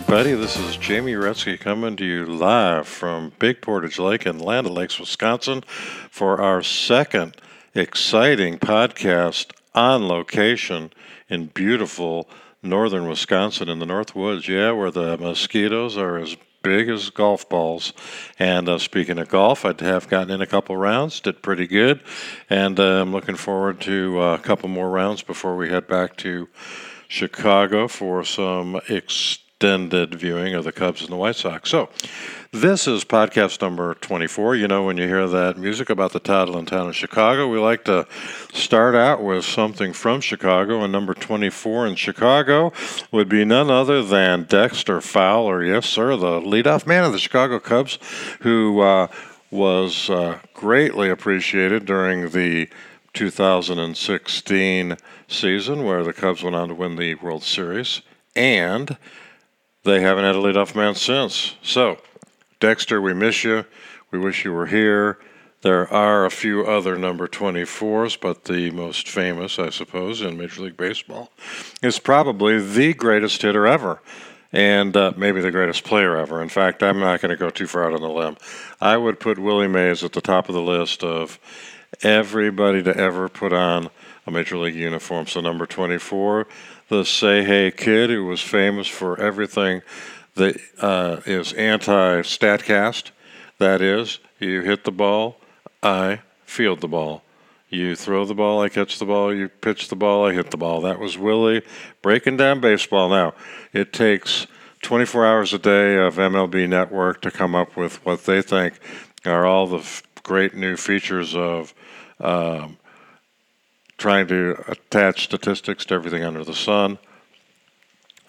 Everybody, this is Jamie Uretsky coming to you live from Big Portage Lake in Land Lakes, Wisconsin, for our second exciting podcast on location in beautiful northern Wisconsin in the North Woods. Yeah, where the mosquitoes are as big as golf balls. And uh, speaking of golf, I have gotten in a couple rounds, did pretty good, and uh, I'm looking forward to uh, a couple more rounds before we head back to Chicago for some extended viewing of the Cubs and the White Sox. So, this is podcast number 24. You know, when you hear that music about the title in town of Chicago, we like to start out with something from Chicago. And number 24 in Chicago would be none other than Dexter Fowler. Yes, sir, the leadoff man of the Chicago Cubs, who uh, was uh, greatly appreciated during the 2016 season, where the Cubs went on to win the World Series, and they haven't had a leadoff man since. So, Dexter, we miss you. We wish you were here. There are a few other number 24s, but the most famous, I suppose, in Major League Baseball is probably the greatest hitter ever, and uh, maybe the greatest player ever. In fact, I'm not going to go too far out on the limb. I would put Willie Mays at the top of the list of everybody to ever put on a major league uniform. So number 24, the Say Hey kid, who was famous for everything that uh, is anti-statcast. That is, you hit the ball, I field the ball. You throw the ball, I catch the ball. You pitch the ball, I hit the ball. That was Willie breaking down baseball. Now, it takes 24 hours a day of MLB Network to come up with what they think are all the f- great new features of um, trying to attach statistics to everything under the sun.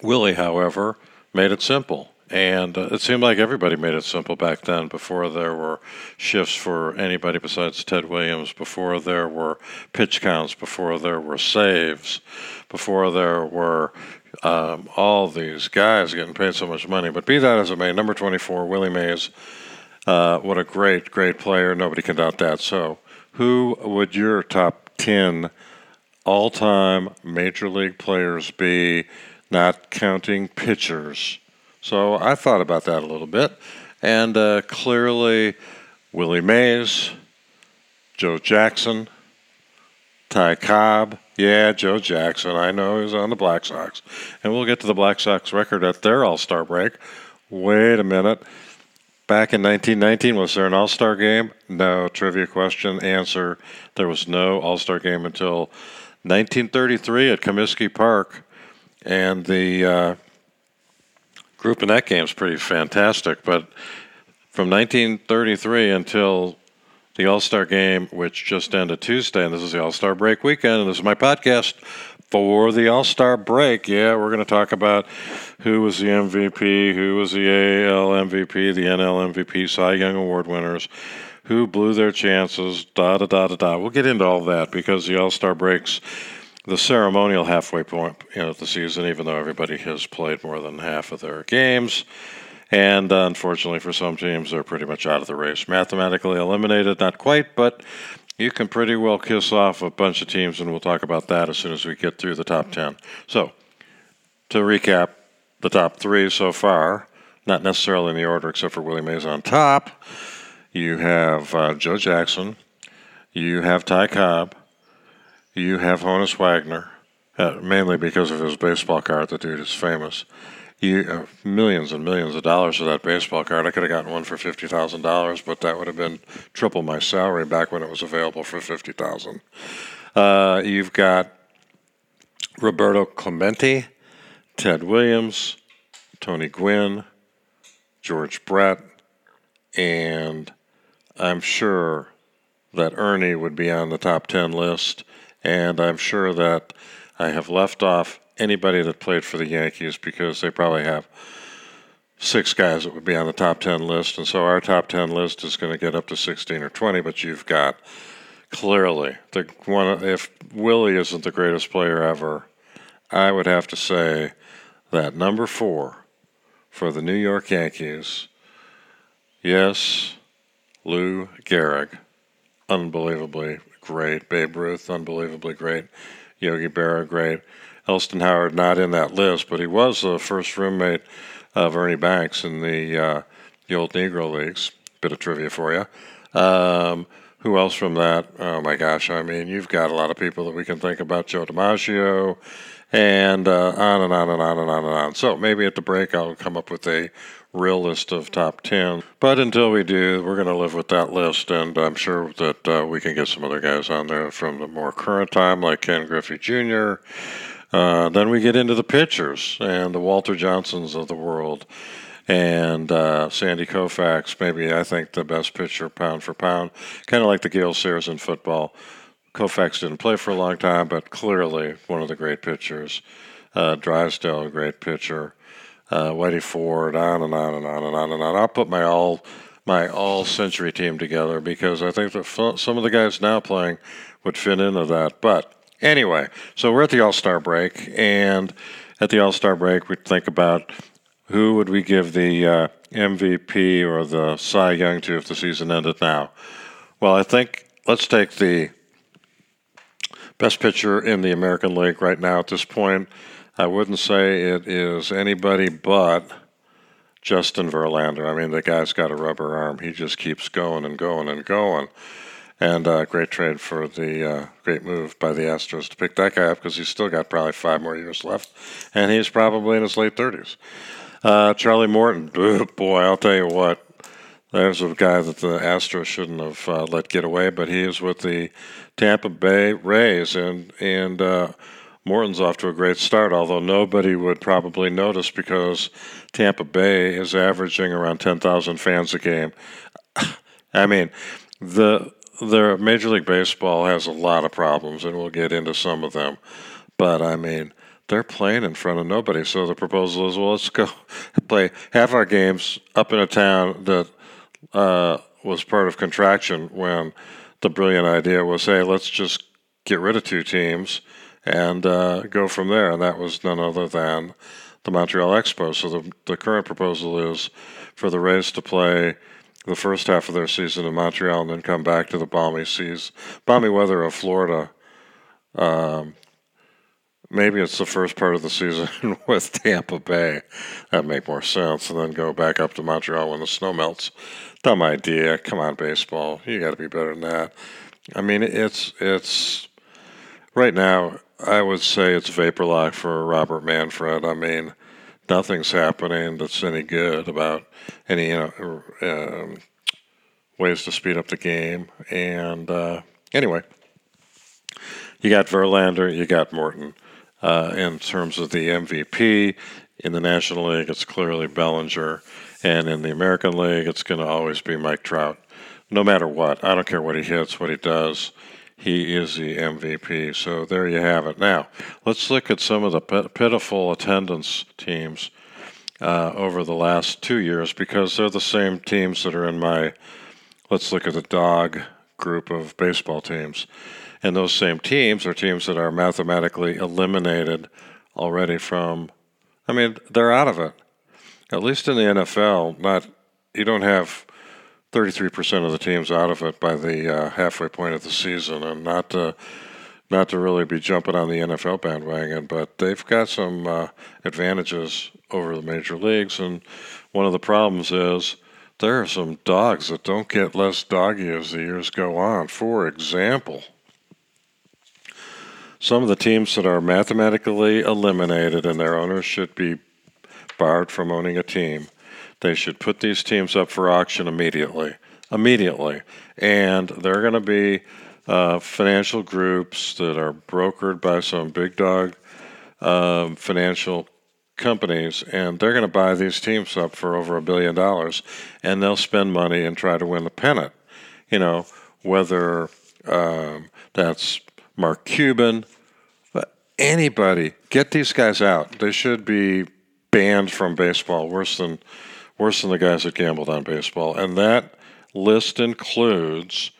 Willie, however, made it simple. And uh, it seemed like everybody made it simple back then before there were shifts for anybody besides Ted Williams, before there were pitch counts, before there were saves, before there were um, all these guys getting paid so much money. But be that as it may, number 24, Willie Mays, uh, what a great, great player. Nobody can doubt that. So, who would your top 10 all time major league players be, not counting pitchers? So I thought about that a little bit, and uh, clearly Willie Mays, Joe Jackson, Ty Cobb. Yeah, Joe Jackson. I know he's on the Black Sox. And we'll get to the Black Sox record at their All Star break. Wait a minute. Back in 1919, was there an All Star game? No. Trivia question. Answer There was no All Star game until 1933 at Comiskey Park. And the. Uh, group in that game is pretty fantastic. But from 1933 until the All Star game, which just ended Tuesday, and this is the All Star break weekend, and this is my podcast for the All Star break. Yeah, we're going to talk about who was the MVP, who was the AL MVP, the NL MVP, Cy Young Award winners, who blew their chances, da da da da da. We'll get into all that because the All Star breaks the ceremonial halfway point you know, of the season, even though everybody has played more than half of their games. And uh, unfortunately, for some teams, they're pretty much out of the race. Mathematically eliminated, not quite, but you can pretty well kiss off a bunch of teams, and we'll talk about that as soon as we get through the top 10. So, to recap the top three so far, not necessarily in the order except for Willie Mays on top, you have uh, Joe Jackson, you have Ty Cobb, you have Honus Wagner, uh, mainly because of his baseball card. The dude is famous. Uh, millions and millions of dollars for that baseball card. I could have gotten one for fifty thousand dollars, but that would have been triple my salary back when it was available for fifty thousand. Uh, you've got Roberto Clemente, Ted Williams, Tony Gwynn, George Brett, and I'm sure that Ernie would be on the top 10 list and I'm sure that I have left off anybody that played for the Yankees because they probably have six guys that would be on the top 10 list. And so our top 10 list is going to get up to 16 or 20, but you've got clearly the one, if Willie isn't the greatest player ever, I would have to say that number four for the New York Yankees, yes, Lou Gehrig, unbelievably great. Babe Ruth, unbelievably great. Yogi Berra, great. Elston Howard not in that list, but he was the first roommate of Ernie Banks in the uh, the old Negro leagues. Bit of trivia for you. Um, who else from that? Oh my gosh! I mean, you've got a lot of people that we can think about. Joe DiMaggio, and uh, on and on and on and on and on. So maybe at the break I'll come up with a real list of top 10. But until we do, we're going to live with that list, and I'm sure that uh, we can get some other guys on there from the more current time, like Ken Griffey Jr. Uh, then we get into the pitchers and the Walter Johnsons of the world. And uh, Sandy Koufax, maybe I think the best pitcher pound for pound, kind of like the Gale Sayers in football. Koufax didn't play for a long time, but clearly one of the great pitchers. Uh, Drysdale, a great pitcher uh, Whitey Ford, on and on and on and on and on. I'll put my all my all century team together because I think that some of the guys now playing would fit into that. But anyway, so we're at the All Star break, and at the All Star break, we think about who would we give the uh, MVP or the Cy Young to if the season ended now. Well, I think let's take the best pitcher in the American League right now at this point. I wouldn't say it is anybody but Justin Verlander. I mean, the guy's got a rubber arm. He just keeps going and going and going. And uh, great trade for the uh, great move by the Astros to pick that guy up because he's still got probably five more years left, and he's probably in his late thirties. Uh, Charlie Morton, boy, I'll tell you what, there's a guy that the Astros shouldn't have uh, let get away, but he is with the Tampa Bay Rays, and and uh, Morton's off to a great start, although nobody would probably notice because Tampa Bay is averaging around 10,000 fans a game. I mean, the the Major League Baseball has a lot of problems, and we'll get into some of them. But I mean, they're playing in front of nobody. So the proposal is, well, let's go play half our games up in a town that uh, was part of contraction. When the brilliant idea was, hey, let's just get rid of two teams and uh, go from there. And that was none other than the Montreal Expo. So the, the current proposal is for the Rays to play the first half of their season in Montreal and then come back to the balmy seas, balmy weather of Florida. Um, maybe it's the first part of the season with Tampa Bay. That'd make more sense, and then go back up to Montreal when the snow melts. Dumb idea. Come on, baseball. You got to be better than that. I mean, it's it's right now. I would say it's vapor lock for Robert Manfred. I mean, nothing's happening that's any good about any you know um, ways to speed up the game. And uh, anyway, you got Verlander, you got Morton. Uh, in terms of the MVP in the National League, it's clearly Bellinger, and in the American League, it's going to always be Mike Trout. No matter what, I don't care what he hits, what he does he is the MVP. So there you have it. Now, let's look at some of the pitiful attendance teams uh, over the last two years because they're the same teams that are in my. Let's look at the dog group of baseball teams. And those same teams are teams that are mathematically eliminated already from. I mean, they're out of it. At least in the NFL, not you don't have 33% of the teams out of it by the uh, halfway point of the season, and not to not to really be jumping on the NFL bandwagon, but they've got some uh, advantages over the major leagues, and one of the problems is there are some dogs that don't get less doggy as the years go on. For example, some of the teams that are mathematically eliminated and their owners should be barred from owning a team they should put these teams up for auction immediately. Immediately. And they're going to be uh, financial groups that are brokered by some big dog um, financial companies, and they're going to buy these teams up for over a billion dollars, and they'll spend money and try to win the pennant. You know, whether um, that's Mark Cuban, but anybody, get these guys out. They should be banned from baseball, worse than worse than the guys that gambled on baseball. And that list includes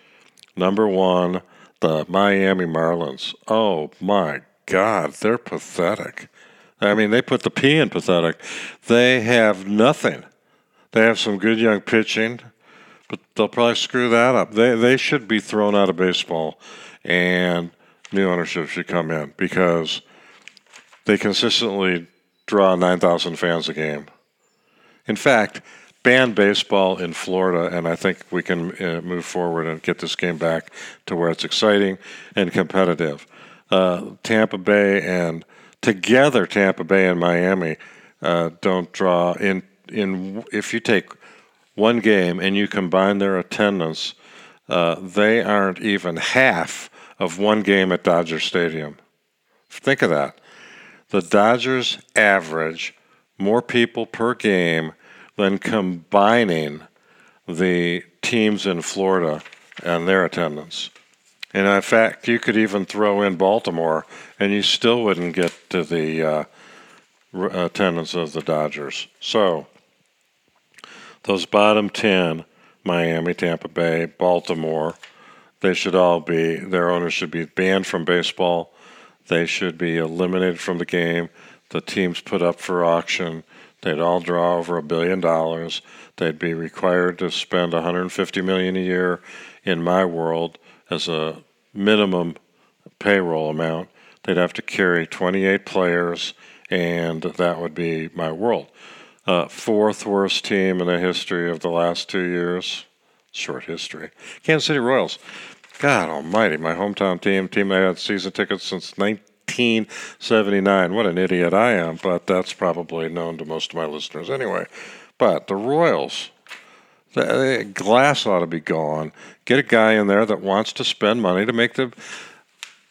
number one, the Miami Marlins. Oh my God, they're pathetic. I mean, they put the P in pathetic. They have nothing. They have some good young pitching, but they'll probably screw that up. They they should be thrown out of baseball, and new ownership should come in because they consistently draw 9,000 fans a game. In fact, ban baseball in Florida, and I think we can uh, move forward and get this game back to where it's exciting and competitive. Uh, Tampa Bay and together, Tampa Bay and Miami uh, don't draw in. In if you take one game and you combine their attendance, uh, they aren't even half of one game at Dodger Stadium. Think of that. The Dodgers average more people per game than combining the teams in Florida and their attendance. And in fact, you could even throw in Baltimore, and you still wouldn't get to the uh, attendance of the Dodgers. So, those bottom 10 Miami, Tampa Bay, Baltimore they should all be, their owners should be banned from baseball. They should be eliminated from the game. The teams put up for auction. They'd all draw over a billion dollars. They'd be required to spend 150 million a year in my world as a minimum payroll amount. They'd have to carry 28 players, and that would be my world. Uh, fourth worst team in the history of the last two years. Short history. Kansas City Royals. God almighty, my hometown team, team I had season tickets since 1979. What an idiot I am, but that's probably known to most of my listeners anyway. But the Royals, the glass ought to be gone. Get a guy in there that wants to spend money to make the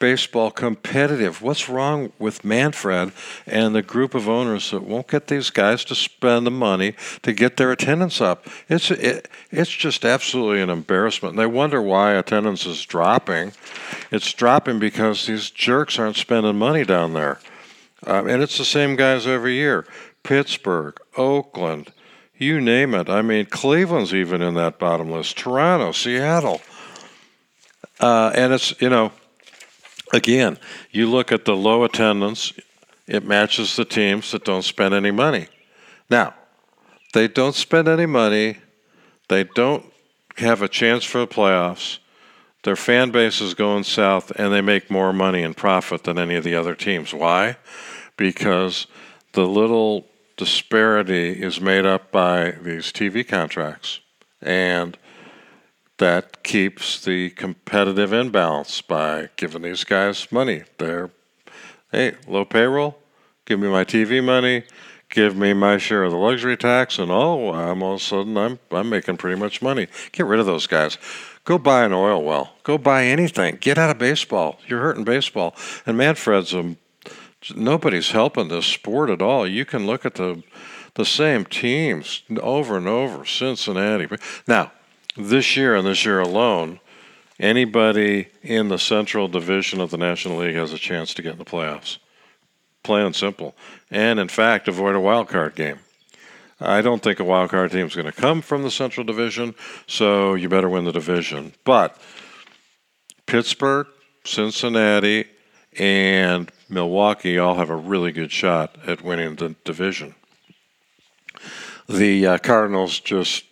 baseball competitive. What's wrong with Manfred and the group of owners that won't get these guys to spend the money to get their attendance up? It's it, it's just absolutely an embarrassment. And they wonder why attendance is dropping. It's dropping because these jerks aren't spending money down there, um, and it's the same guys every year. Pittsburgh, Oakland, you name it. I mean, Cleveland's even in that bottom list. Toronto, Seattle. Uh, and it's, you know, Again, you look at the low attendance, it matches the teams that don't spend any money. Now, they don't spend any money, they don't have a chance for the playoffs. Their fan base is going south, and they make more money and profit than any of the other teams. Why? Because the little disparity is made up by these TV contracts. And that keeps the competitive imbalance by giving these guys money. They're, hey, low payroll, give me my TV money, give me my share of the luxury tax, and oh, I'm all of a sudden I'm I'm making pretty much money. Get rid of those guys. Go buy an oil well. Go buy anything. Get out of baseball. You're hurting baseball. And Manfred's a, nobody's helping this sport at all. You can look at the the same teams over and over. Cincinnati. Now, this year and this year alone, anybody in the Central Division of the National League has a chance to get in the playoffs. Plain and simple. And in fact, avoid a wild card game. I don't think a wild card team is going to come from the Central Division, so you better win the division. But Pittsburgh, Cincinnati, and Milwaukee all have a really good shot at winning the division. The uh, Cardinals just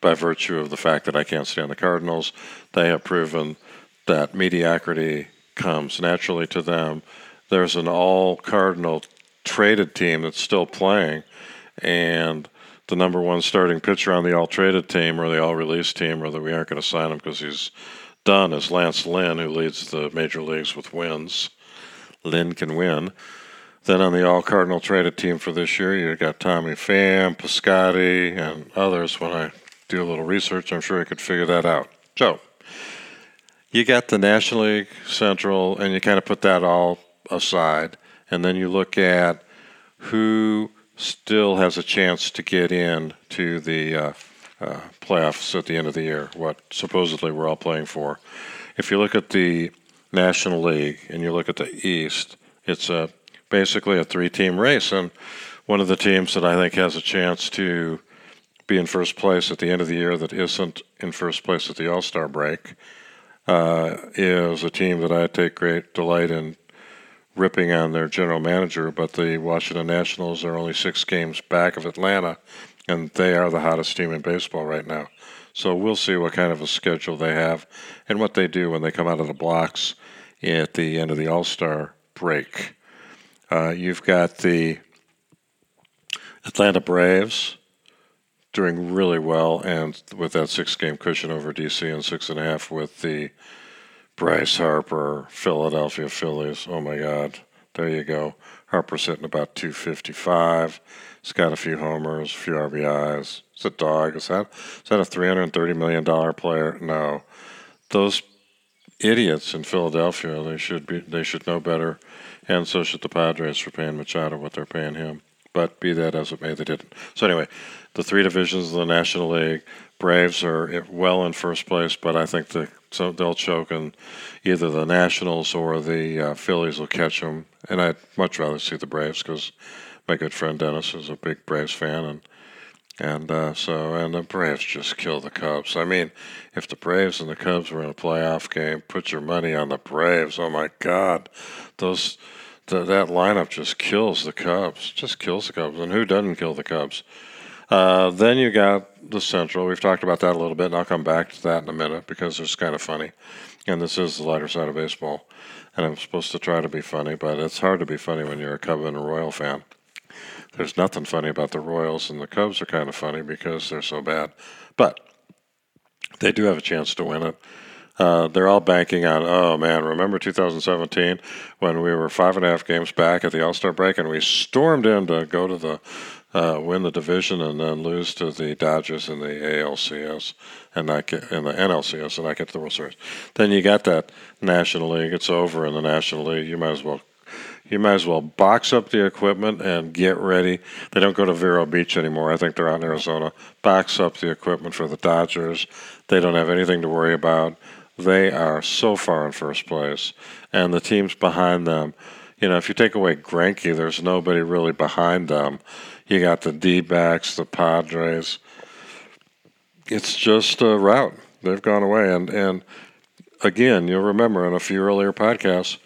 by virtue of the fact that I can't stand the Cardinals. They have proven that mediocrity comes naturally to them. There's an all Cardinal traded team that's still playing, and the number one starting pitcher on the all traded team or the all release team, or that we aren't going to sign him because he's done, is Lance Lynn, who leads the major leagues with wins. Lynn can win. Then on the all Cardinal traded team for this year, you've got Tommy Pham, Piscotty, and others. When I do a little research, I'm sure I could figure that out. So, you got the National League Central, and you kind of put that all aside, and then you look at who still has a chance to get in to the uh, uh, playoffs at the end of the year, what supposedly we're all playing for. If you look at the National League and you look at the East, it's a basically a three-team race, and one of the teams that I think has a chance to be in first place at the end of the year that isn't in first place at the All Star break uh, is a team that I take great delight in ripping on their general manager. But the Washington Nationals are only six games back of Atlanta, and they are the hottest team in baseball right now. So we'll see what kind of a schedule they have and what they do when they come out of the blocks at the end of the All Star break. Uh, you've got the Atlanta Braves doing really well, and with that six-game cushion over DC and six and a half with the Bryce Harper Philadelphia Phillies. Oh my God, there you go. Harper's hitting about 255. He's got a few homers, a few RBIs. It's a dog. Is that is that a 330 million dollar player? No, those idiots in Philadelphia. They should be. They should know better, and so should the Padres for paying Machado what they're paying him. But be that as it may, they didn't. So anyway, the three divisions of the National League. Braves are well in first place, but I think the, so they'll choke, and either the Nationals or the uh, Phillies will catch them. And I'd much rather see the Braves because my good friend Dennis is a big Braves fan, and and uh, so and the Braves just kill the Cubs. I mean, if the Braves and the Cubs were in a playoff game, put your money on the Braves. Oh my God, those the, that lineup just kills the Cubs. Just kills the Cubs. And who doesn't kill the Cubs? Uh, then you got the Central. We've talked about that a little bit, and I'll come back to that in a minute because it's kind of funny. And this is the lighter side of baseball. And I'm supposed to try to be funny, but it's hard to be funny when you're a Cub and a Royal fan. There's nothing funny about the Royals, and the Cubs are kind of funny because they're so bad. But they do have a chance to win it. Uh, they're all banking on, oh man, remember 2017 when we were five and a half games back at the All Star break and we stormed in to go to the uh, win the division and then lose to the Dodgers in the ALCS and not get in the NLCS and not get to the World Series. Then you got that National League. It's over in the National League. You might as well you might as well box up the equipment and get ready. They don't go to Vero Beach anymore. I think they're out in Arizona. Box up the equipment for the Dodgers. They don't have anything to worry about. They are so far in first place, and the teams behind them. You know, if you take away Greinke, there's nobody really behind them. You got the D backs, the Padres. It's just a rout. They've gone away. And, and again, you'll remember in a few earlier podcasts,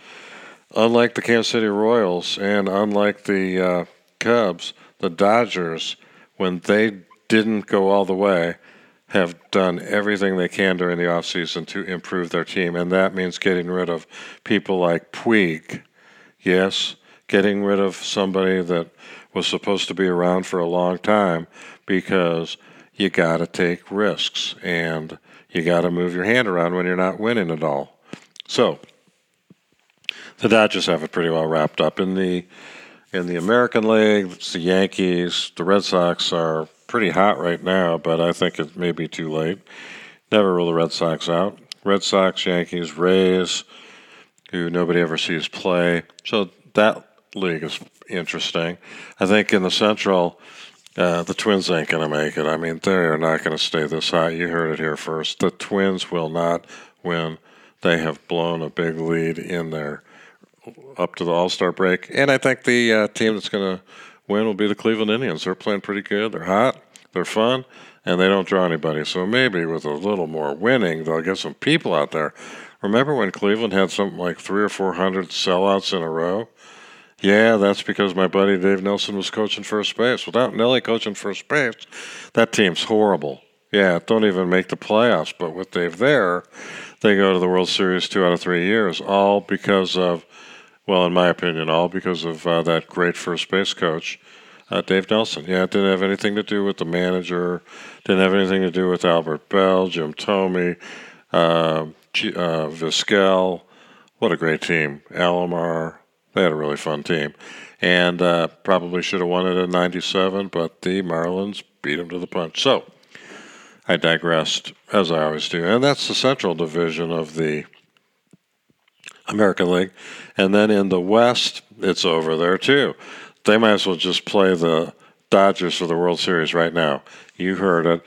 unlike the Kansas City Royals and unlike the uh, Cubs, the Dodgers, when they didn't go all the way, have done everything they can during the offseason to improve their team. And that means getting rid of people like Puig. Yes, getting rid of somebody that was supposed to be around for a long time because you got to take risks and you got to move your hand around when you're not winning at all. So the Dodgers have it pretty well wrapped up in the in the American League. It's the Yankees, the Red Sox are pretty hot right now, but I think it may be too late. Never rule the Red Sox out. Red Sox, Yankees, Rays, who nobody ever sees play. So that league is interesting. I think in the Central, uh, the Twins ain't going to make it. I mean, they are not going to stay this high. You heard it here first. The Twins will not win. They have blown a big lead in there up to the All Star break. And I think the uh, team that's going to win will be the Cleveland Indians. They're playing pretty good. They're hot. They're fun. And they don't draw anybody. So maybe with a little more winning, they'll get some people out there. Remember when Cleveland had something like three or four hundred sellouts in a row? Yeah, that's because my buddy Dave Nelson was coaching first base. Without Nelly coaching first base, that team's horrible. Yeah, don't even make the playoffs. But with Dave there, they go to the World Series two out of three years, all because of, well, in my opinion, all because of uh, that great first base coach, uh, Dave Nelson. Yeah, it didn't have anything to do with the manager, didn't have anything to do with Albert Belle, Jim Thome, uh, G- uh. What a great team. Alomar, they had a really fun team. And uh, probably should have won it in 97, but the Marlins beat them to the punch. So I digressed, as I always do. And that's the Central Division of the American League. And then in the West, it's over there too. They might as well just play the Dodgers for the World Series right now. You heard it.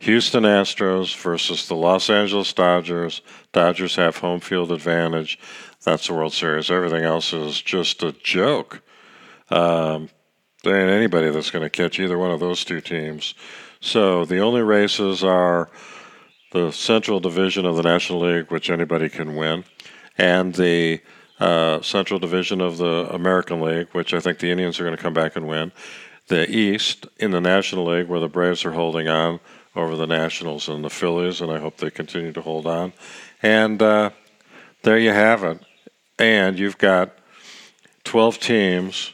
Houston Astros versus the Los Angeles Dodgers. Dodgers have home field advantage. That's the World Series. Everything else is just a joke. Um, there ain't anybody that's going to catch either one of those two teams. So the only races are the Central Division of the National League, which anybody can win, and the uh, Central Division of the American League, which I think the Indians are going to come back and win. The East in the National League, where the Braves are holding on over the Nationals and the Phillies, and I hope they continue to hold on. And uh, there you have it and you've got 12 teams,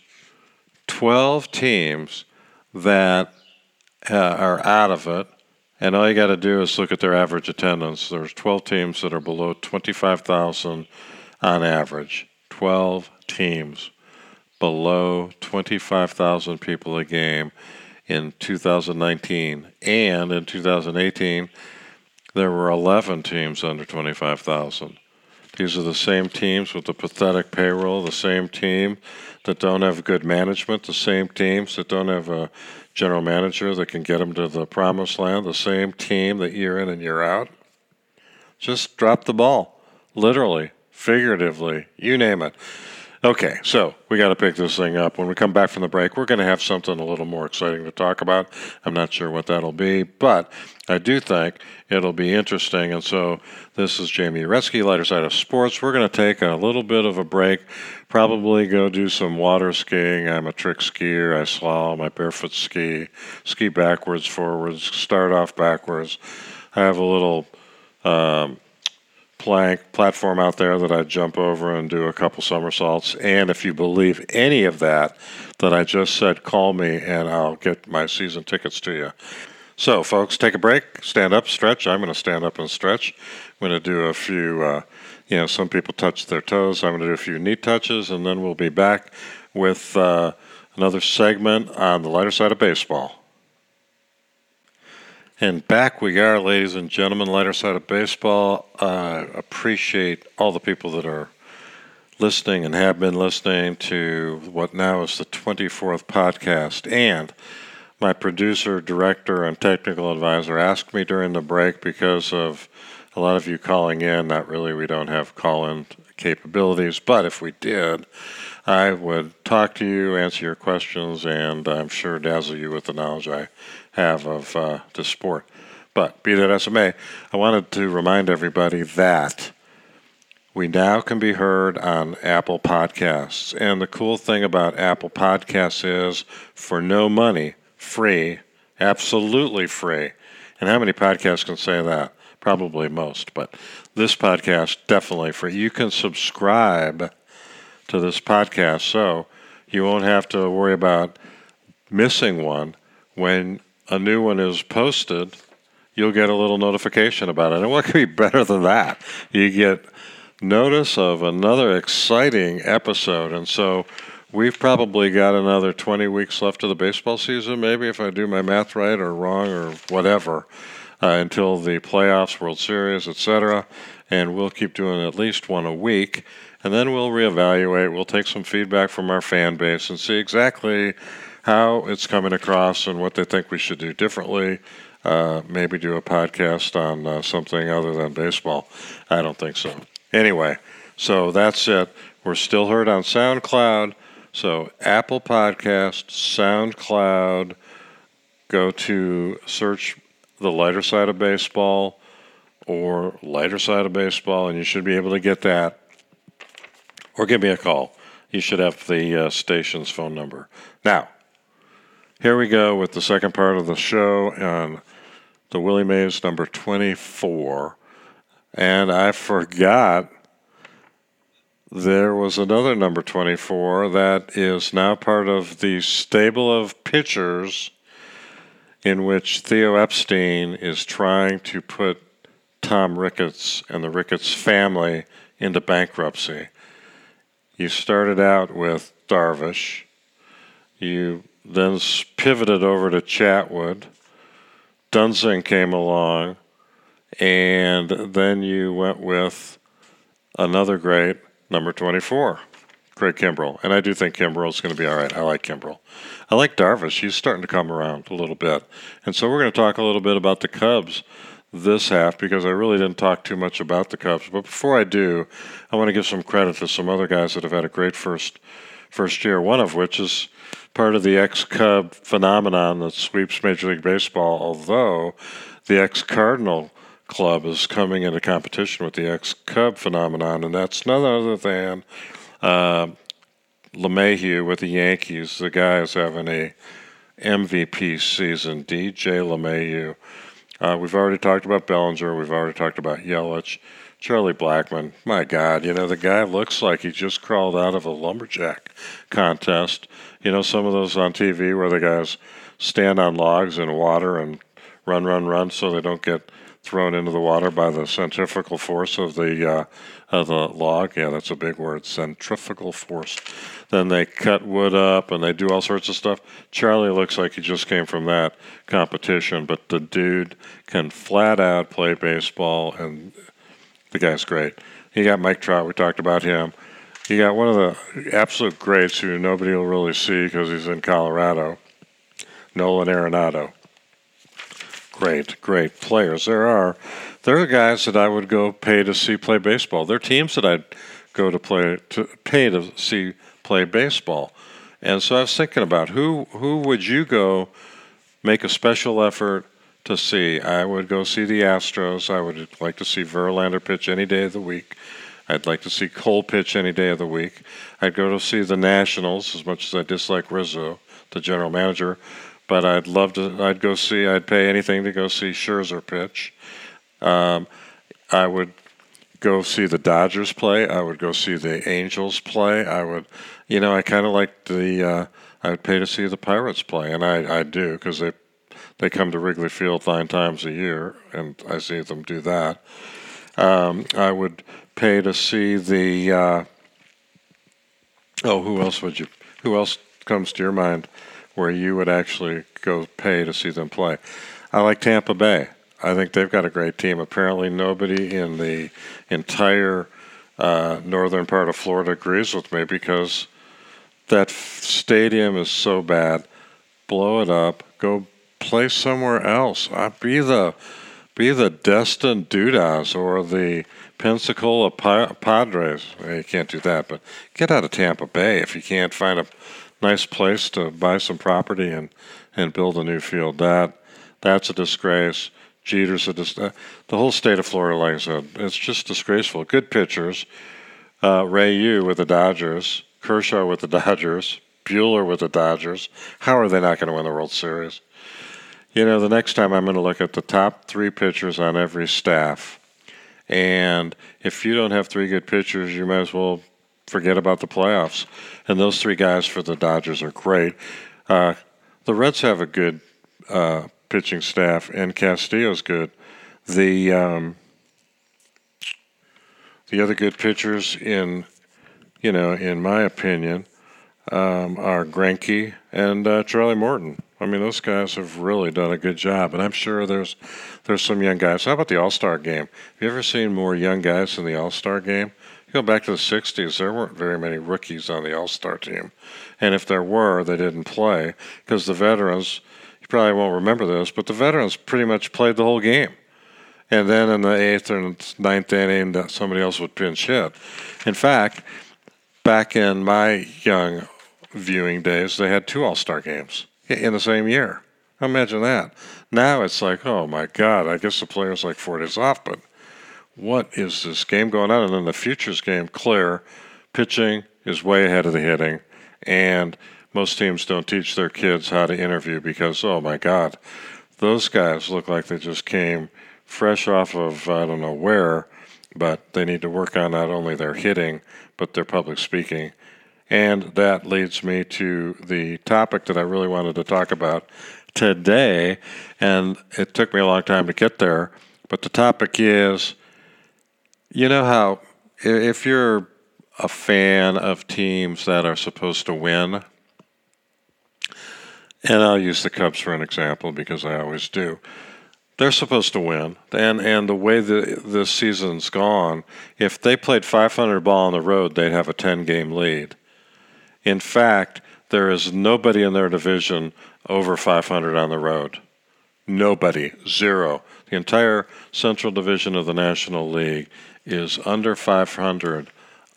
12 teams that uh, are out of it. And all you got to do is look at their average attendance. There's 12 teams that are below 25,000 on average. 12 teams below 25,000 people a game in 2019. And in 2018, there were 11 teams under 25,000. These are the same teams with the pathetic payroll, the same team that don't have good management, the same teams that don't have a general manager that can get them to the promised land, the same team that year in and year out. Just drop the ball, literally, figuratively, you name it. Okay, so we got to pick this thing up. When we come back from the break, we're going to have something a little more exciting to talk about. I'm not sure what that'll be, but I do think it'll be interesting. And so this is Jamie Uretsky, lighter side of sports. We're going to take a little bit of a break, probably go do some water skiing. I'm a trick skier. I slalom, I barefoot ski, ski backwards, forwards, start off backwards. I have a little. Um, plank platform out there that I jump over and do a couple somersaults. And if you believe any of that that I just said, call me and I'll get my season tickets to you. So, folks, take a break, stand up, stretch. I'm going to stand up and stretch. I'm going to do a few, uh, you know, some people touch their toes. I'm going to do a few knee touches, and then we'll be back with uh, another segment on the lighter side of baseball. And back we are, ladies and gentlemen, lighter side of baseball. Uh, appreciate all the people that are listening and have been listening to what now is the 24th podcast. And my producer, director, and technical advisor asked me during the break because of a lot of you calling in. Not really, we don't have call in capabilities, but if we did, I would talk to you, answer your questions, and I'm sure dazzle you with the knowledge I have of uh, the sport. But be that as it may, I wanted to remind everybody that we now can be heard on Apple Podcasts. And the cool thing about Apple Podcasts is for no money, free, absolutely free. And how many podcasts can say that? Probably most, but this podcast definitely free. You can subscribe to this podcast so you won't have to worry about missing one when a new one is posted, you'll get a little notification about it. And what could be better than that? You get notice of another exciting episode. And so we've probably got another 20 weeks left of the baseball season, maybe if I do my math right or wrong or whatever, uh, until the playoffs, World Series, etc. And we'll keep doing at least one a week. And then we'll reevaluate. We'll take some feedback from our fan base and see exactly how it's coming across and what they think we should do differently. Uh, maybe do a podcast on uh, something other than baseball. I don't think so. Anyway, so that's it. We're still heard on SoundCloud. So Apple Podcast, SoundCloud. Go to search the lighter side of baseball or lighter side of baseball, and you should be able to get that. Or give me a call. You should have the uh, station's phone number. Now, here we go with the second part of the show on the Willie Mays number 24. And I forgot there was another number 24 that is now part of the stable of pitchers in which Theo Epstein is trying to put Tom Ricketts and the Ricketts family into bankruptcy. You started out with Darvish. You then pivoted over to Chatwood. Duensing came along, and then you went with another great number 24, Craig Kimbrel. And I do think Kimbrel's going to be all right. I like Kimbrel. I like Darvish. He's starting to come around a little bit. And so we're going to talk a little bit about the Cubs this half because I really didn't talk too much about the Cubs. But before I do, I want to give some credit to some other guys that have had a great first first year. One of which is part of the ex Cub phenomenon that sweeps Major League Baseball, although the ex Cardinal club is coming into competition with the ex Cub phenomenon, and that's none other than uh, LeMahieu with the Yankees. The guy is having a MVP season, DJ LeMahieu. Uh, we've already talked about Bellinger. We've already talked about Yelich. Charlie Blackmon, my God, you know, the guy looks like he just crawled out of a lumberjack contest. You know, some of those on TV where the guys stand on logs in water and run, run, run so they don't get thrown into the water by the centrifugal force of the uh, of the log. Yeah, that's a big word, centrifugal force. Then they cut wood up and they do all sorts of stuff. Charlie looks like he just came from that competition, but the dude can flat out play baseball, and the guy's great. He got Mike Trout. We talked about him. He got one of the absolute greats who nobody will really see because he's in Colorado, Nolan Arenado great, great players. There are there are guys that I would go pay to see play baseball. There are teams that I'd go to play to pay to see play baseball. And so I was thinking about who who would you go make a special effort to see? I would go see the Astros. I would like to see Verlander pitch any day of the week. I'd like to see Cole pitch any day of the week. I'd go to see the Nationals as much as I dislike Rizzo, the general manager but I'd love to. I'd go see. I'd pay anything to go see Scherzer pitch. Um, I would go see the Dodgers play. I would go see the Angels play. I would, you know, I kind of like the. Uh, I would pay to see the Pirates play, and I, I do because they they come to Wrigley Field nine times a year, and I see them do that. Um, I would pay to see the. Uh, oh, who else would you? Who else comes to your mind? where you would actually go pay to see them play. I like Tampa Bay. I think they've got a great team. Apparently, nobody in the entire uh, northern part of Florida agrees with me because that stadium is so bad. Blow it up. Go play somewhere else. Uh, be the be the Destin Dudas or the Pensacola Padres. Well, you can't do that, but get out of Tampa Bay if you can't find a nice place to buy some property and, and build a new field. That that's a disgrace. Jeter's a dis- the whole state of Florida, like I said, it's just disgraceful. Good pitchers, uh, Ryu with the Dodgers, Kershaw with the Dodgers, Buehler with the Dodgers. How are they not going to win the World Series? You know, the next time I'm going to look at the top three pitchers on every staff. And if you don't have three good pitchers, you might as well forget about the playoffs. And those three guys for the Dodgers are great. Uh, the Reds have a good uh, pitching staff, and Castillo's good. The um, the other good pitchers in, you know, in my opinion, um, are Greinke and uh, Charlie Morton. I mean, those guys have really done a good job, and I'm sure there's there's some young guys. How about the All Star game? Have you ever seen more young guys in the All Star game? You go back to the 60s, there weren't very many rookies on the All Star team. And if there were, they didn't play because the veterans, you probably won't remember this, but the veterans pretty much played the whole game. And then in the eighth and ninth inning, somebody else would pinch hit. In fact, back in my young viewing days, they had two All Star games in the same year. Imagine that. Now it's like, oh my God, I guess the players like four days off, but what is this game going on? And then the futures game, clear. Pitching is way ahead of the hitting, and most teams don't teach their kids how to interview because, oh my God, those guys look like they just came fresh off of I don't know where, but they need to work on not only their hitting, but their public speaking. And that leads me to the topic that I really wanted to talk about today. And it took me a long time to get there. But the topic is you know how if you're a fan of teams that are supposed to win, and I'll use the Cubs for an example because I always do. They're supposed to win, and and the way the this season's gone, if they played 500 ball on the road, they'd have a 10 game lead. In fact, there is nobody in their division over 500 on the road. Nobody, zero. The entire Central Division of the National League is under 500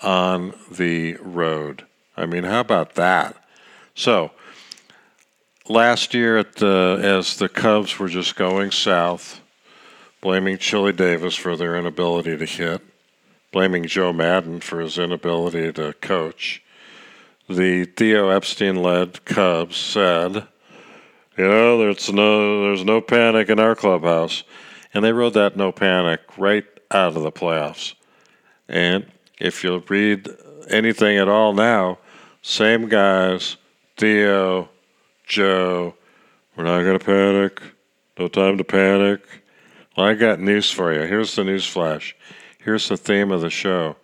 on the road. I mean, how about that? So, last year at the as the Cubs were just going south, blaming Chili Davis for their inability to hit, blaming Joe Maddon for his inability to coach. The Theo Epstein led Cubs said, You know, there's no there's no panic in our clubhouse, and they rode that no panic right out of the playoffs. And if you'll read anything at all now, same guys, Theo, Joe, we're not gonna panic. No time to panic. Well, I got news for you. Here's the news flash. Here's the theme of the show.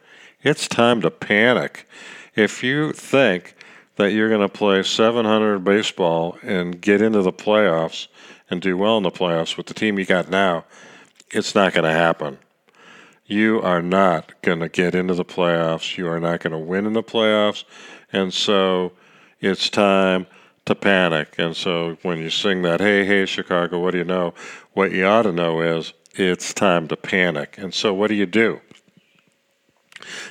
It's time to panic. If you think that you're going to play 700 baseball and get into the playoffs and do well in the playoffs with the team you got now, it's not going to happen. You are not going to get into the playoffs. You are not going to win in the playoffs. And so it's time to panic. And so when you sing that, hey, hey, Chicago, what do you know? What you ought to know is it's time to panic. And so what do you do?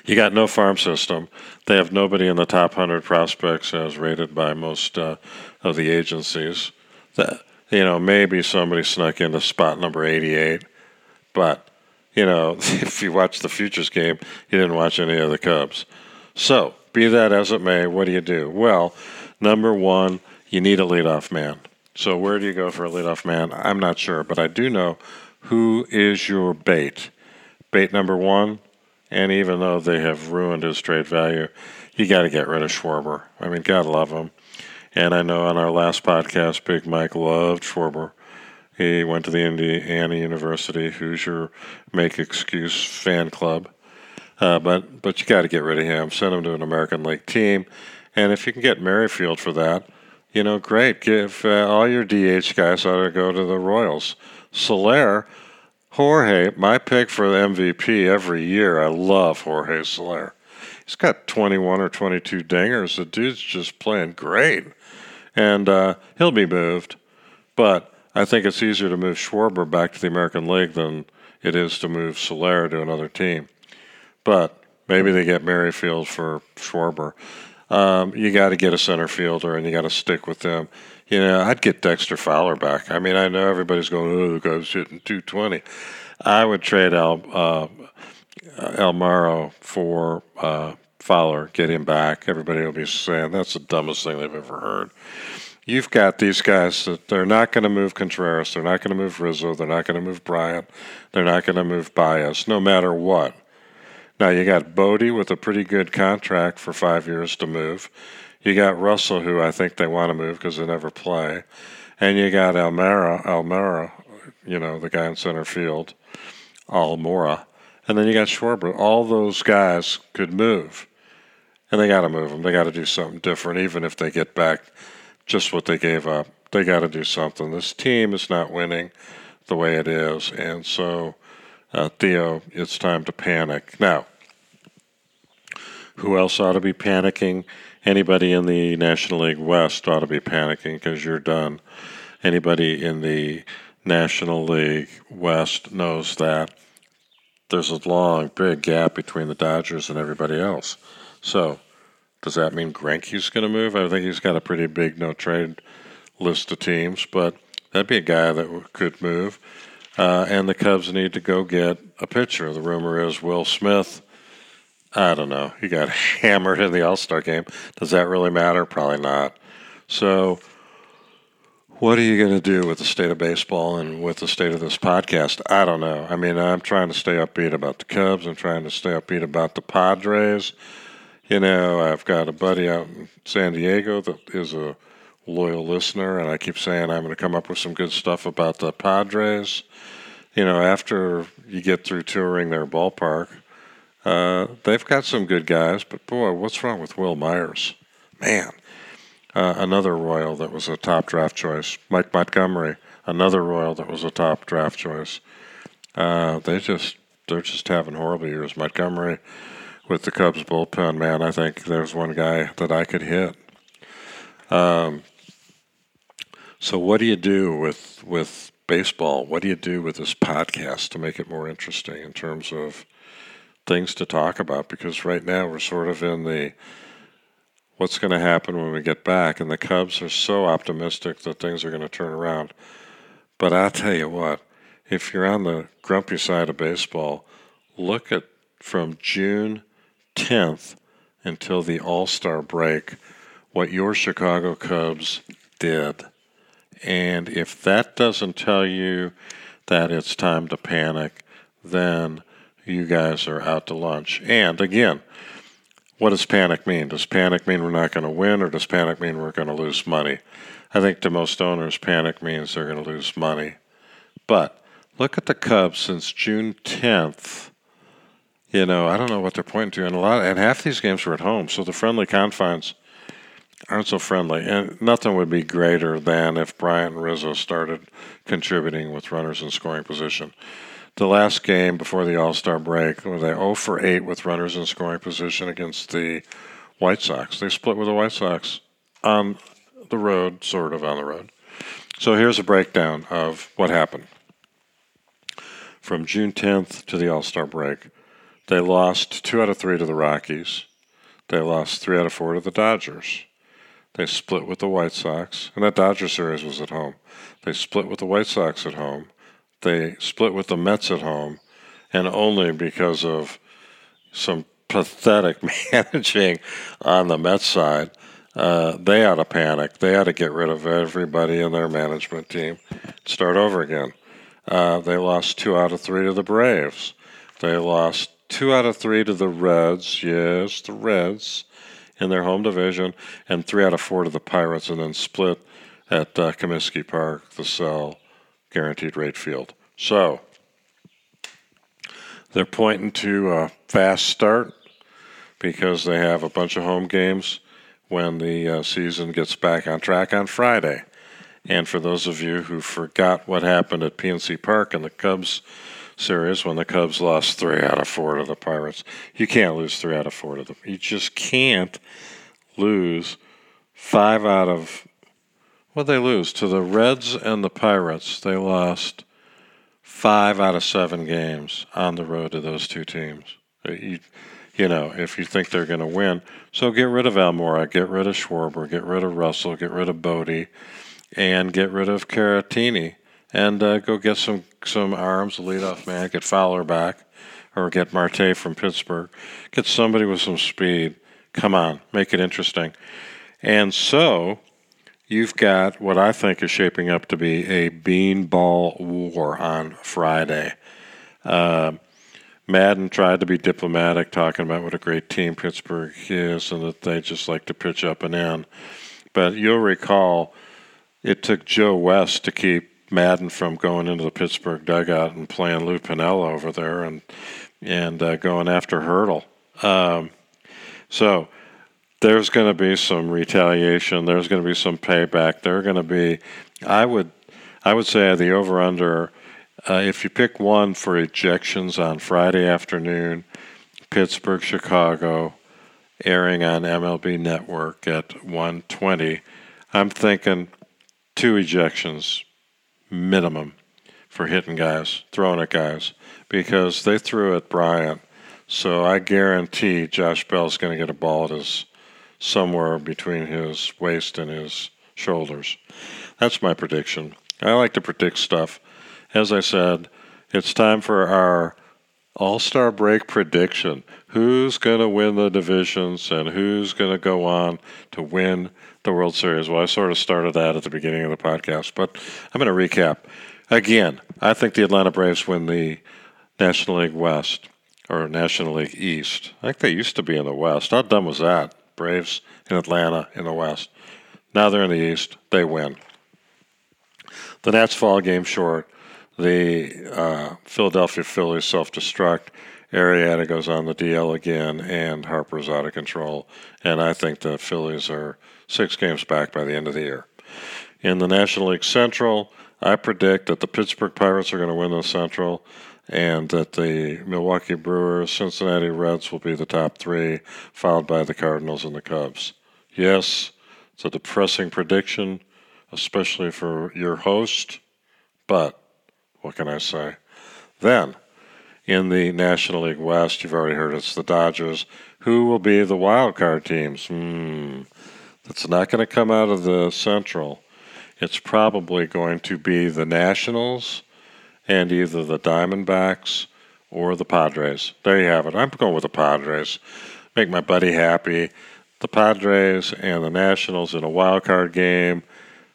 You got no farm system. They have nobody in the top 100 prospects as rated by most uh, of the agencies. That, you know, maybe somebody snuck into spot number 88, but you know, if you watch the futures game, you didn't watch any of the Cubs. So, be that as it may, what do you do? Well, number one, you need a leadoff man. So, where do you go for a leadoff man? I'm not sure, but I do know who is your bait. Bait number one, and even though they have ruined his trade value, you got to get rid of Schwarber. I mean, God love him. And I know on our last podcast, Big Mike loved Schwarber. He went to the Indiana University Hoosier Make Excuse fan club. Uh, but but you got to get rid of him. Send him to an American League team, and if you can get Merrifield for that, you know, great. Give uh, all your DH guys ought to go to the Royals. Soler Jorge, my pick for the MVP every year. I love Jorge Soler. He's got 21 or 22 dingers. The dude's just playing great. And uh, he'll be moved. But I think it's easier to move Schwarber back to the American League than it is to move Soler to another team. But maybe they get Merrifield for Schwarber. Um, you got to get a center fielder and you got to stick with them. You know, I'd get Dexter Fowler back. I mean, I know everybody's going, oh, the guy's hitting 220. I would trade Al, uh, Almora for uh, Fowler, get him back. Everybody will be saying that's the dumbest thing they've ever heard. You've got these guys that they're not going to move Contreras, they're not going to move Rizzo, they're not going to move Bryant, they're not going to move Baez, no matter what. Now you got Bote with a pretty good contract for five years to move. You got Russell, who I think they want to move because they never play, and you got Almora, Almora, you know, the guy in center field, Almora, and then you got Schwarber. All those guys could move, and they got to move them. They got to do something different, even if they get back just what they gave up. They got to do something. This team is not winning the way it is, and so uh, Theo, it's time to panic now. Who else ought to be panicking? Anybody in the National League West ought to be panicking because you're done. Anybody in the National League West knows that there's a long, big gap between the Dodgers and everybody else. So, does that mean Greinke's going to move? I think he's got a pretty big no trade list of teams, but that'd be a guy that could move. Uh, and the Cubs need to go get a pitcher. The rumor is Will Smith I don't know. He got hammered in the All Star game. Does that really matter? Probably not. So, what are you going to do with the state of baseball and with the state of this podcast? I don't know. I mean, I'm trying to stay upbeat about the Cubs. I'm trying to stay upbeat about the Padres. You know, I've got a buddy out in San Diego that is a loyal listener, and I keep saying I'm going to come up with some good stuff about the Padres. You know, after you get through touring their ballpark, uh, they've got some good guys, but boy, what's wrong with Wil Myers? Man, uh, another Royal that was a top draft choice. Mike Montgomery, another Royal that was a top draft choice. Uh, they just they're just having horrible years. Montgomery with the Cubs bullpen, man, I think there's one guy that I could hit. Um, so what do you do with with baseball? What do you do with this podcast to make it more interesting in terms of things to talk about because right now we're sort of in the what's going to happen when we get back, and the Cubs are so optimistic that things are going to turn around. But I'll tell you what, if you're on the grumpy side of baseball, look at from June 10th until the All Star break what your Chicago Cubs did. And if that doesn't tell you that it's time to panic, then you guys are out to lunch. And again, what does panic mean? Does panic mean we're not going to win, or does panic mean we're going to lose money? I think to most owners, panic means they're going to lose money. But look at the Cubs since June 10th. You know, I don't know what they're pointing to, and a lot, and half these games were at home, so the friendly confines aren't so friendly. And nothing would be greater than if Bryant and Rizzo started contributing with runners in scoring position. The last game before the All Star break, were they 0 for 8 with runners in scoring position against the White Sox? They split with the White Sox on the road, sort of on the road. So here's a breakdown of what happened. From June 10th to the All Star break, they lost two out of three to the Rockies. They lost three out of four to the Dodgers. They split with the White Sox, and that Dodger series was at home. They split with the White Sox at home. They split with the Mets at home, and only because of some pathetic managing on the Mets side, uh, they had to panic. They had to get rid of everybody in their management team, start over again. Uh, they lost two out of three to the Braves. They lost two out of three to the Reds. Yes, the Reds in their home division, and three out of four to the Pirates, and then split at uh, Comiskey Park, the Cell Guaranteed Rate Field. So they're pointing to a fast start because they have a bunch of home games when the uh, season gets back on track on Friday. And for those of you who forgot what happened at PNC Park and the Cubs series when the Cubs lost three out of four to the Pirates, you can't lose three out of four to them. You just can't lose five out of what they lose to the Reds and the Pirates. They lost five out of seven games on the road to those two teams. Uh, you, you know, if you think they're going to win. So get rid of Almora, get rid of Schwarber, get rid of Russell, get rid of Bote, and get rid of Caratini, and uh, go get some some arms, a leadoff man, get Fowler back, or get Marte from Pittsburgh, get somebody with some speed. Come on, make it interesting. And so you've got what I think is shaping up to be a beanball war on Friday. Uh, Maddon tried to be diplomatic, talking about what a great team Pittsburgh is and that they just like to pitch up and in. But you'll recall it took Joe West to keep Maddon from going into the Pittsburgh dugout and playing Lou Piniella over there and and uh, going after Hurdle. Um, so there's going to be some retaliation. There's going to be some payback. There are going to be, I would, I would say the over under uh, if you pick one for ejections on Friday afternoon, Pittsburgh, Chicago, airing on MLB Network at 120, I'm thinking two ejections minimum for hitting guys, throwing at guys, because they threw at Bryant. So I guarantee Josh Bell's going to get a ball at his somewhere between his waist and his shoulders. That's my prediction. I like to predict stuff as I said, it's time for our all Star break prediction. Who's going to win the divisions and who's going to go on to win the World Series? Well, I sort of started that at the beginning of the podcast, but I'm going to recap. Again, I think the Atlanta Braves win the National League West or National League East. I think they used to be in the West. How dumb was that? Braves in Atlanta in the West. Now they're in the East. They win. The Nats fall game short the uh, Philadelphia Phillies self destruct. Arrieta goes on the DL again, and Harper's out of control. And I think the Phillies are six games back by the end of the year. In the National League Central, I predict that the Pittsburgh Pirates are going to win the Central and that the Milwaukee Brewers, Cincinnati Reds will be the top three, followed by the Cardinals and the Cubs. Yes, it's a depressing prediction, especially for your host, but what can I say? Then, in the National League West, you've already heard it's the Dodgers. Who will be the wild card teams? Hmm. That's not going to come out of the Central. It's probably going to be the Nationals and either the Diamondbacks or the Padres. There you have it. I'm going with the Padres. Make my buddy happy. The Padres and the Nationals in a wild card game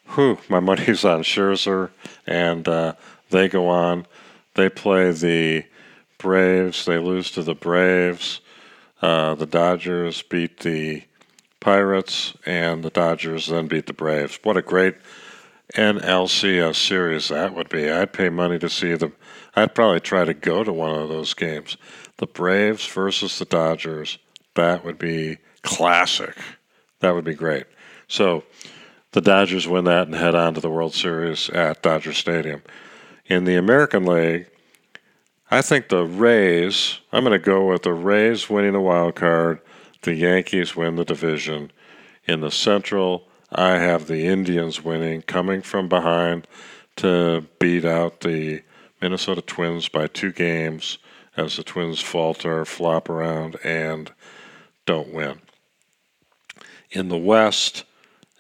whew, my money's on Scherzer, and uh, they go on. They play the Braves. They lose to the Braves. Uh, the Dodgers beat the Pirates, and the Dodgers then beat the Braves. What a great NLCS series that would be. I'd pay money to see them. I'd probably try to go to one of those games. The Braves versus the Dodgers. That would be classic. That would be great. So the Dodgers win that and head on to the World Series at Dodger Stadium. In the American League, I think the Rays, I'm going to go with the Rays winning the wild card, the Yankees win the division. In the Central, I have the Indians winning, coming from behind to beat out the Minnesota Twins by two games as the Twins falter, flop around, and don't win. In the West,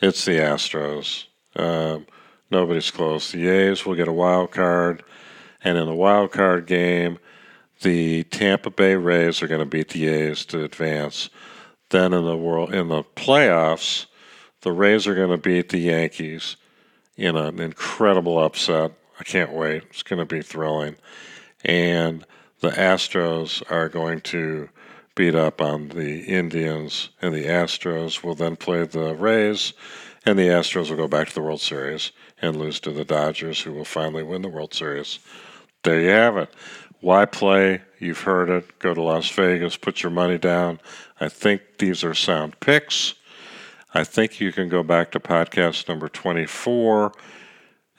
it's the Astros. Um, nobody's close. The A's will get a wild card, and in the wild card game, the Tampa Bay Rays are going to beat the A's to advance. Then in the world in the playoffs, the Rays are going to beat the Yankees in an incredible upset. I can't wait. It's going to be thrilling. And the Astros are going to beat up on the Indians, and the Astros will then play the Rays, and the Astros will go back to the World Series and lose to the Dodgers, who will finally win the World Series. There you have it. Why play? You've heard it. Go to Las Vegas, put your money down. I think these are sound picks. I think you can go back to podcast number 24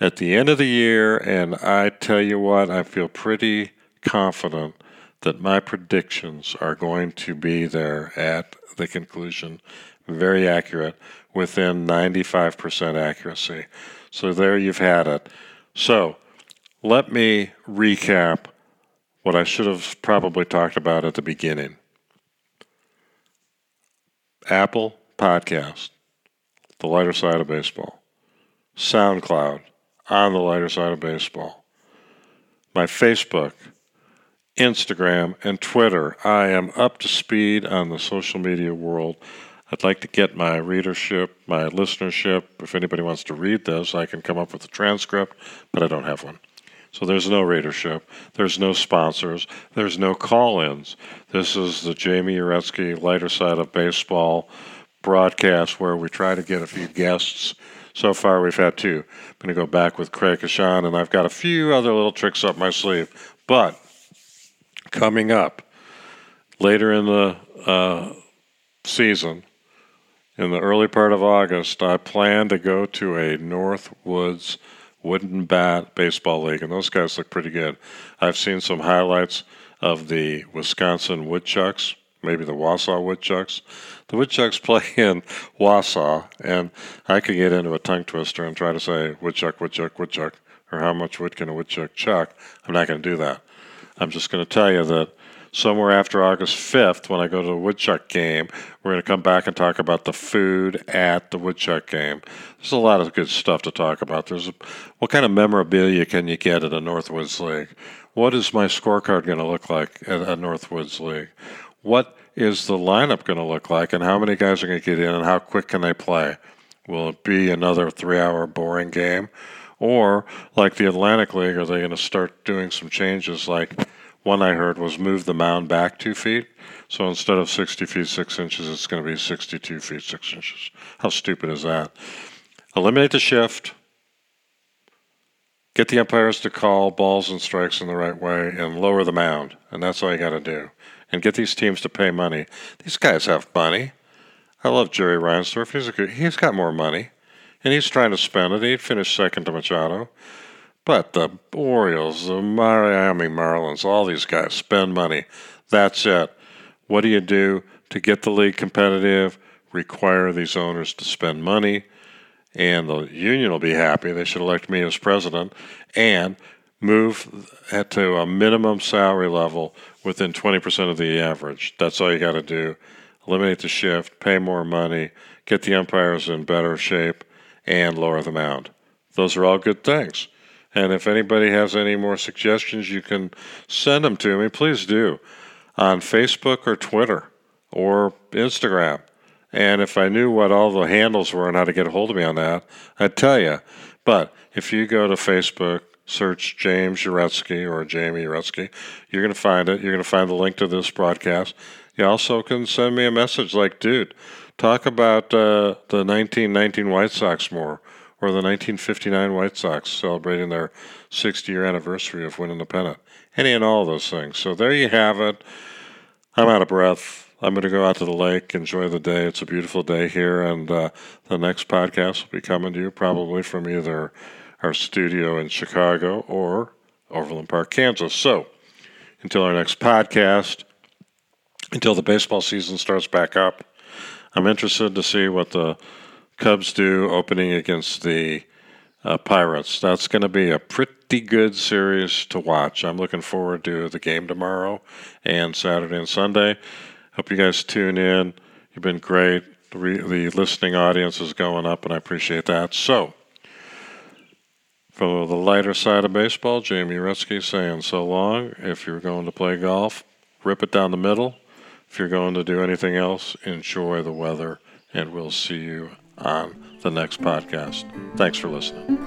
at the end of the year, and I tell you what, I feel pretty confident that my predictions are going to be there at the conclusion, very accurate, within 95% accuracy. So there you've had it. So let me recap what I should have probably talked about at the beginning. Apple Podcast, The Lighter Side of Baseball. SoundCloud, On the Lighter Side of Baseball. My Facebook, Instagram, and Twitter. I am up to speed on the social media world. I'd like to get my readership, my listenership. If anybody wants to read this, I can come up with a transcript, but I don't have one. So there's no readership, there's no sponsors, there's no call ins. This is the Jamie Uretsky lighter side of baseball broadcast where we try to get a few guests. So far, we've had two. I'm going to go back with Craig Kashan, and I've got a few other little tricks up my sleeve. But coming up later in the uh, season, in the early part of August, I plan to go to a Northwoods wooden bat baseball league, and those guys look pretty good. I've seen some highlights of the Wisconsin Woodchucks, maybe the Wausau Woodchucks. The Woodchucks play in Wausau, and I could get into a tongue twister and try to say Woodchuck, Woodchuck, Woodchuck, or how much wood can a woodchuck chuck. I'm not going to do that. I'm just going to tell you that somewhere after August 5th, when I go to the Woodchuck game, we're going to come back and talk about the food at the Woodchuck game. There's a lot of good stuff to talk about. There's a, what kind of memorabilia can you get at a Northwoods League? What is my scorecard going to look like at a Northwoods League? What is the lineup going to look like, and how many guys are going to get in, and how quick can they play? Will it be another three hour boring game? Or, like the Atlantic League, are they going to start doing some changes like one I heard was move the mound back two feet. So instead of 60 feet 6 inches, it's going to be 62 feet 6 inches. How stupid is that? Eliminate the shift. Get the umpires to call balls and strikes in the right way and lower the mound. And that's all you got to do. And get these teams to pay money. These guys have money. I love Jerry Reinsdorf. He's, a good, he's got more money. And he's trying to spend it. He'd finish second to Machado. But the Orioles, the Miami Marlins, all these guys spend money. That's it. What do you do to get the league competitive? Require these owners to spend money, and the union will be happy. They should elect me as president and move to a minimum salary level within 20% of the average. That's all you got to do. Eliminate the shift, pay more money, get the umpires in better shape, and lower the mound. Those are all good things. And if anybody has any more suggestions, you can send them to me. Please do on Facebook or Twitter or Instagram And if I knew what all the handles were and how to get a hold of me on that, I'd tell you. But if you go to Facebook, search James Uretsky or Jamie Uretsky, you're going to find it. You're going to find the link to this broadcast. You also can send me a message like, dude, talk about uh, the 1919 White Sox more or the 1959 White Sox celebrating their 60 year anniversary of winning the pennant. Any and all those things. So there you have it. I'm out of breath. I'm going to go out to the lake, enjoy the day. It's a beautiful day here, and uh, the next podcast will be coming to you probably from either our studio in Chicago or Overland Park, Kansas. So until our next podcast, until the baseball season starts back up, I'm interested to see what the Cubs do opening against the uh, Pirates. That's going to be a pretty good series to watch. I'm looking forward to the game tomorrow and Saturday and Sunday. Hope you guys tune in. You've been great. The, listening audience is going up, and I appreciate that. So, for the lighter side of baseball, Jamie Uretsky saying so long. If you're going to play golf, rip it down the middle. If you're going to do anything else, enjoy the weather, and we'll see you on the next podcast. Thanks for listening.